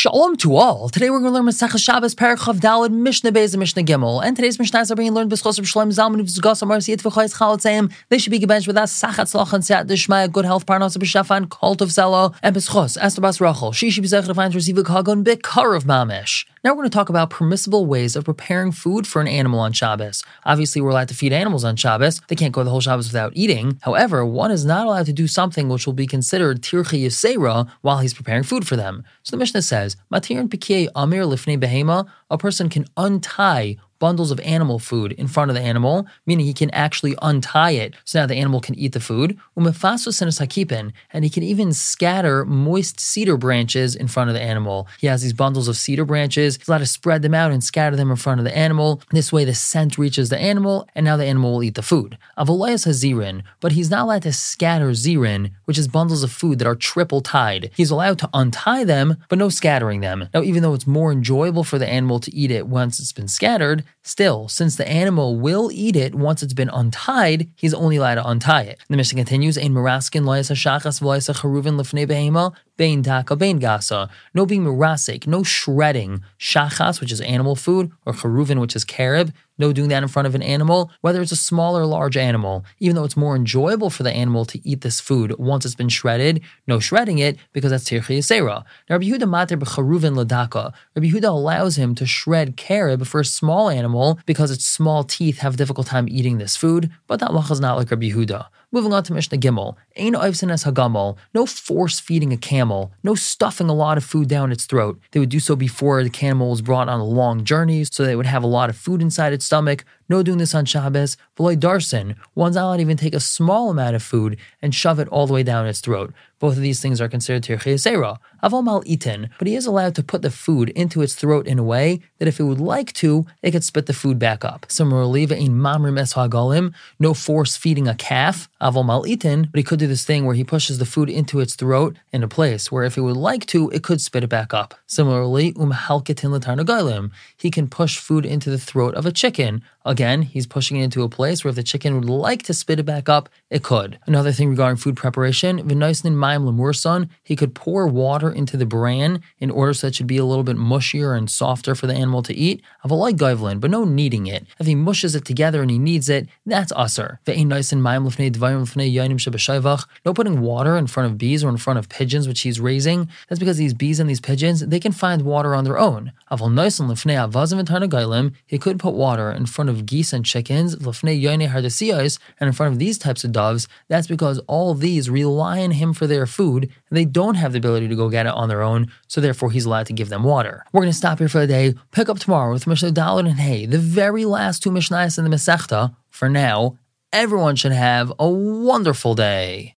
Shalom to all. Today we're going to learn Masech Shabbos Parachav Dalad Mishnah Beis and Mishnah Gimel. And today's Mishnah are being learned B'schos of Shalom Zalman V'zgas Amar Siyat V'chayis Chalot They should be gebenched with us Sachat Slach and Siyat Dishmaya Good Health Parnas B'Shafan Cult of Zelo and B'schos Esther Bas Rachel. She should be Zech to find a Kagon Bikar of Mamish. Now we're going to talk about permissible ways of preparing food for an animal on Shabbos. Obviously, we're allowed to feed animals on Shabbos. They can't go the whole Shabbos without eating. However, one is not allowed to do something which will be considered tirchi yisera while he's preparing food for them. So the Mishnah says, Matir and Pikei amir lifnei behema, a person can untie bundles of animal food in front of the animal, meaning he can actually untie it so now the animal can eat the food. And he can even scatter moist cedar branches in front of the animal. He has these bundles of cedar branches. He's allowed to spread them out and scatter them in front of the animal. This way, the scent reaches the animal, and now the animal will eat the food. Avolayas has zirin, but he's not allowed to scatter zirin, which is bundles of food that are triple tied. He's allowed to untie them, but no scattering them. Now, even though it's more enjoyable for the animal to eat it once it's been scattered, Still, since the animal will eat it once it's been untied, he's only allowed to untie it. The Mishnah continues, Ein maraskin loyasa shachas behema, bein bein gasa. No being marasik, no shredding, shachas, which is animal food, or charuvin, which is carob, no doing that in front of an animal, whether it's a small or large animal, even though it's more enjoyable for the animal to eat this food once it's been shredded, no shredding it because that's tirchi yisera. Now Rabbi Yehuda mater b'charuvin ladaka. Rabbi Yehuda allows him to shred carob for a small animal because its small teeth have a difficult time eating this food, but that halacha is not like Rabbi Yehuda. Moving on to Mishnah Gimel. Ein oivsin es hagamol. No force feeding a camel. No stuffing a lot of food down its throat. They would do so before the camel was brought on a long journeys, so they would have a lot of food inside its stomach. No doing this on Shabbos. V'loy darsin. One's not allowed to even take a small amount of food and shove it all the way down its throat. Both of these things are considered tirchei seira. Aval mal itin, but he is allowed to put the food into its throat in a way that if it would like to, it could spit the food back up. Similarly, in mamrim es no force feeding a calf, aval mal itin, but he could do this thing where he pushes the food into its throat in a place where if it would like to, it could spit it back up. Similarly, um halketin latarnagalim, he can push food into the throat of a chicken. Again, he's pushing it into a place where if the chicken would like to spit it back up, it could. Another thing regarding food preparation, mayim lemurson, he could pour water into the bran in order so it should be a little bit mushier and softer for the animal to eat. Avalai goivlin, but no kneading it. If he mushes it together and he kneads it, that's usser. No putting water in front of bees or in front of pigeons, which he's raising. That's because these bees and these pigeons, they can find water on their own. He could put water in front of geese and chickens, and in front of these types of doves. That's because all these rely on him for their food, and they don't have the ability to go get it on their own, so therefore he's allowed to give them water. We're going to stop here for the day, pick up tomorrow with Mishnah Dalit and Hay, the very last two Mishnahs in the Masechta. For now, everyone should have a wonderful day.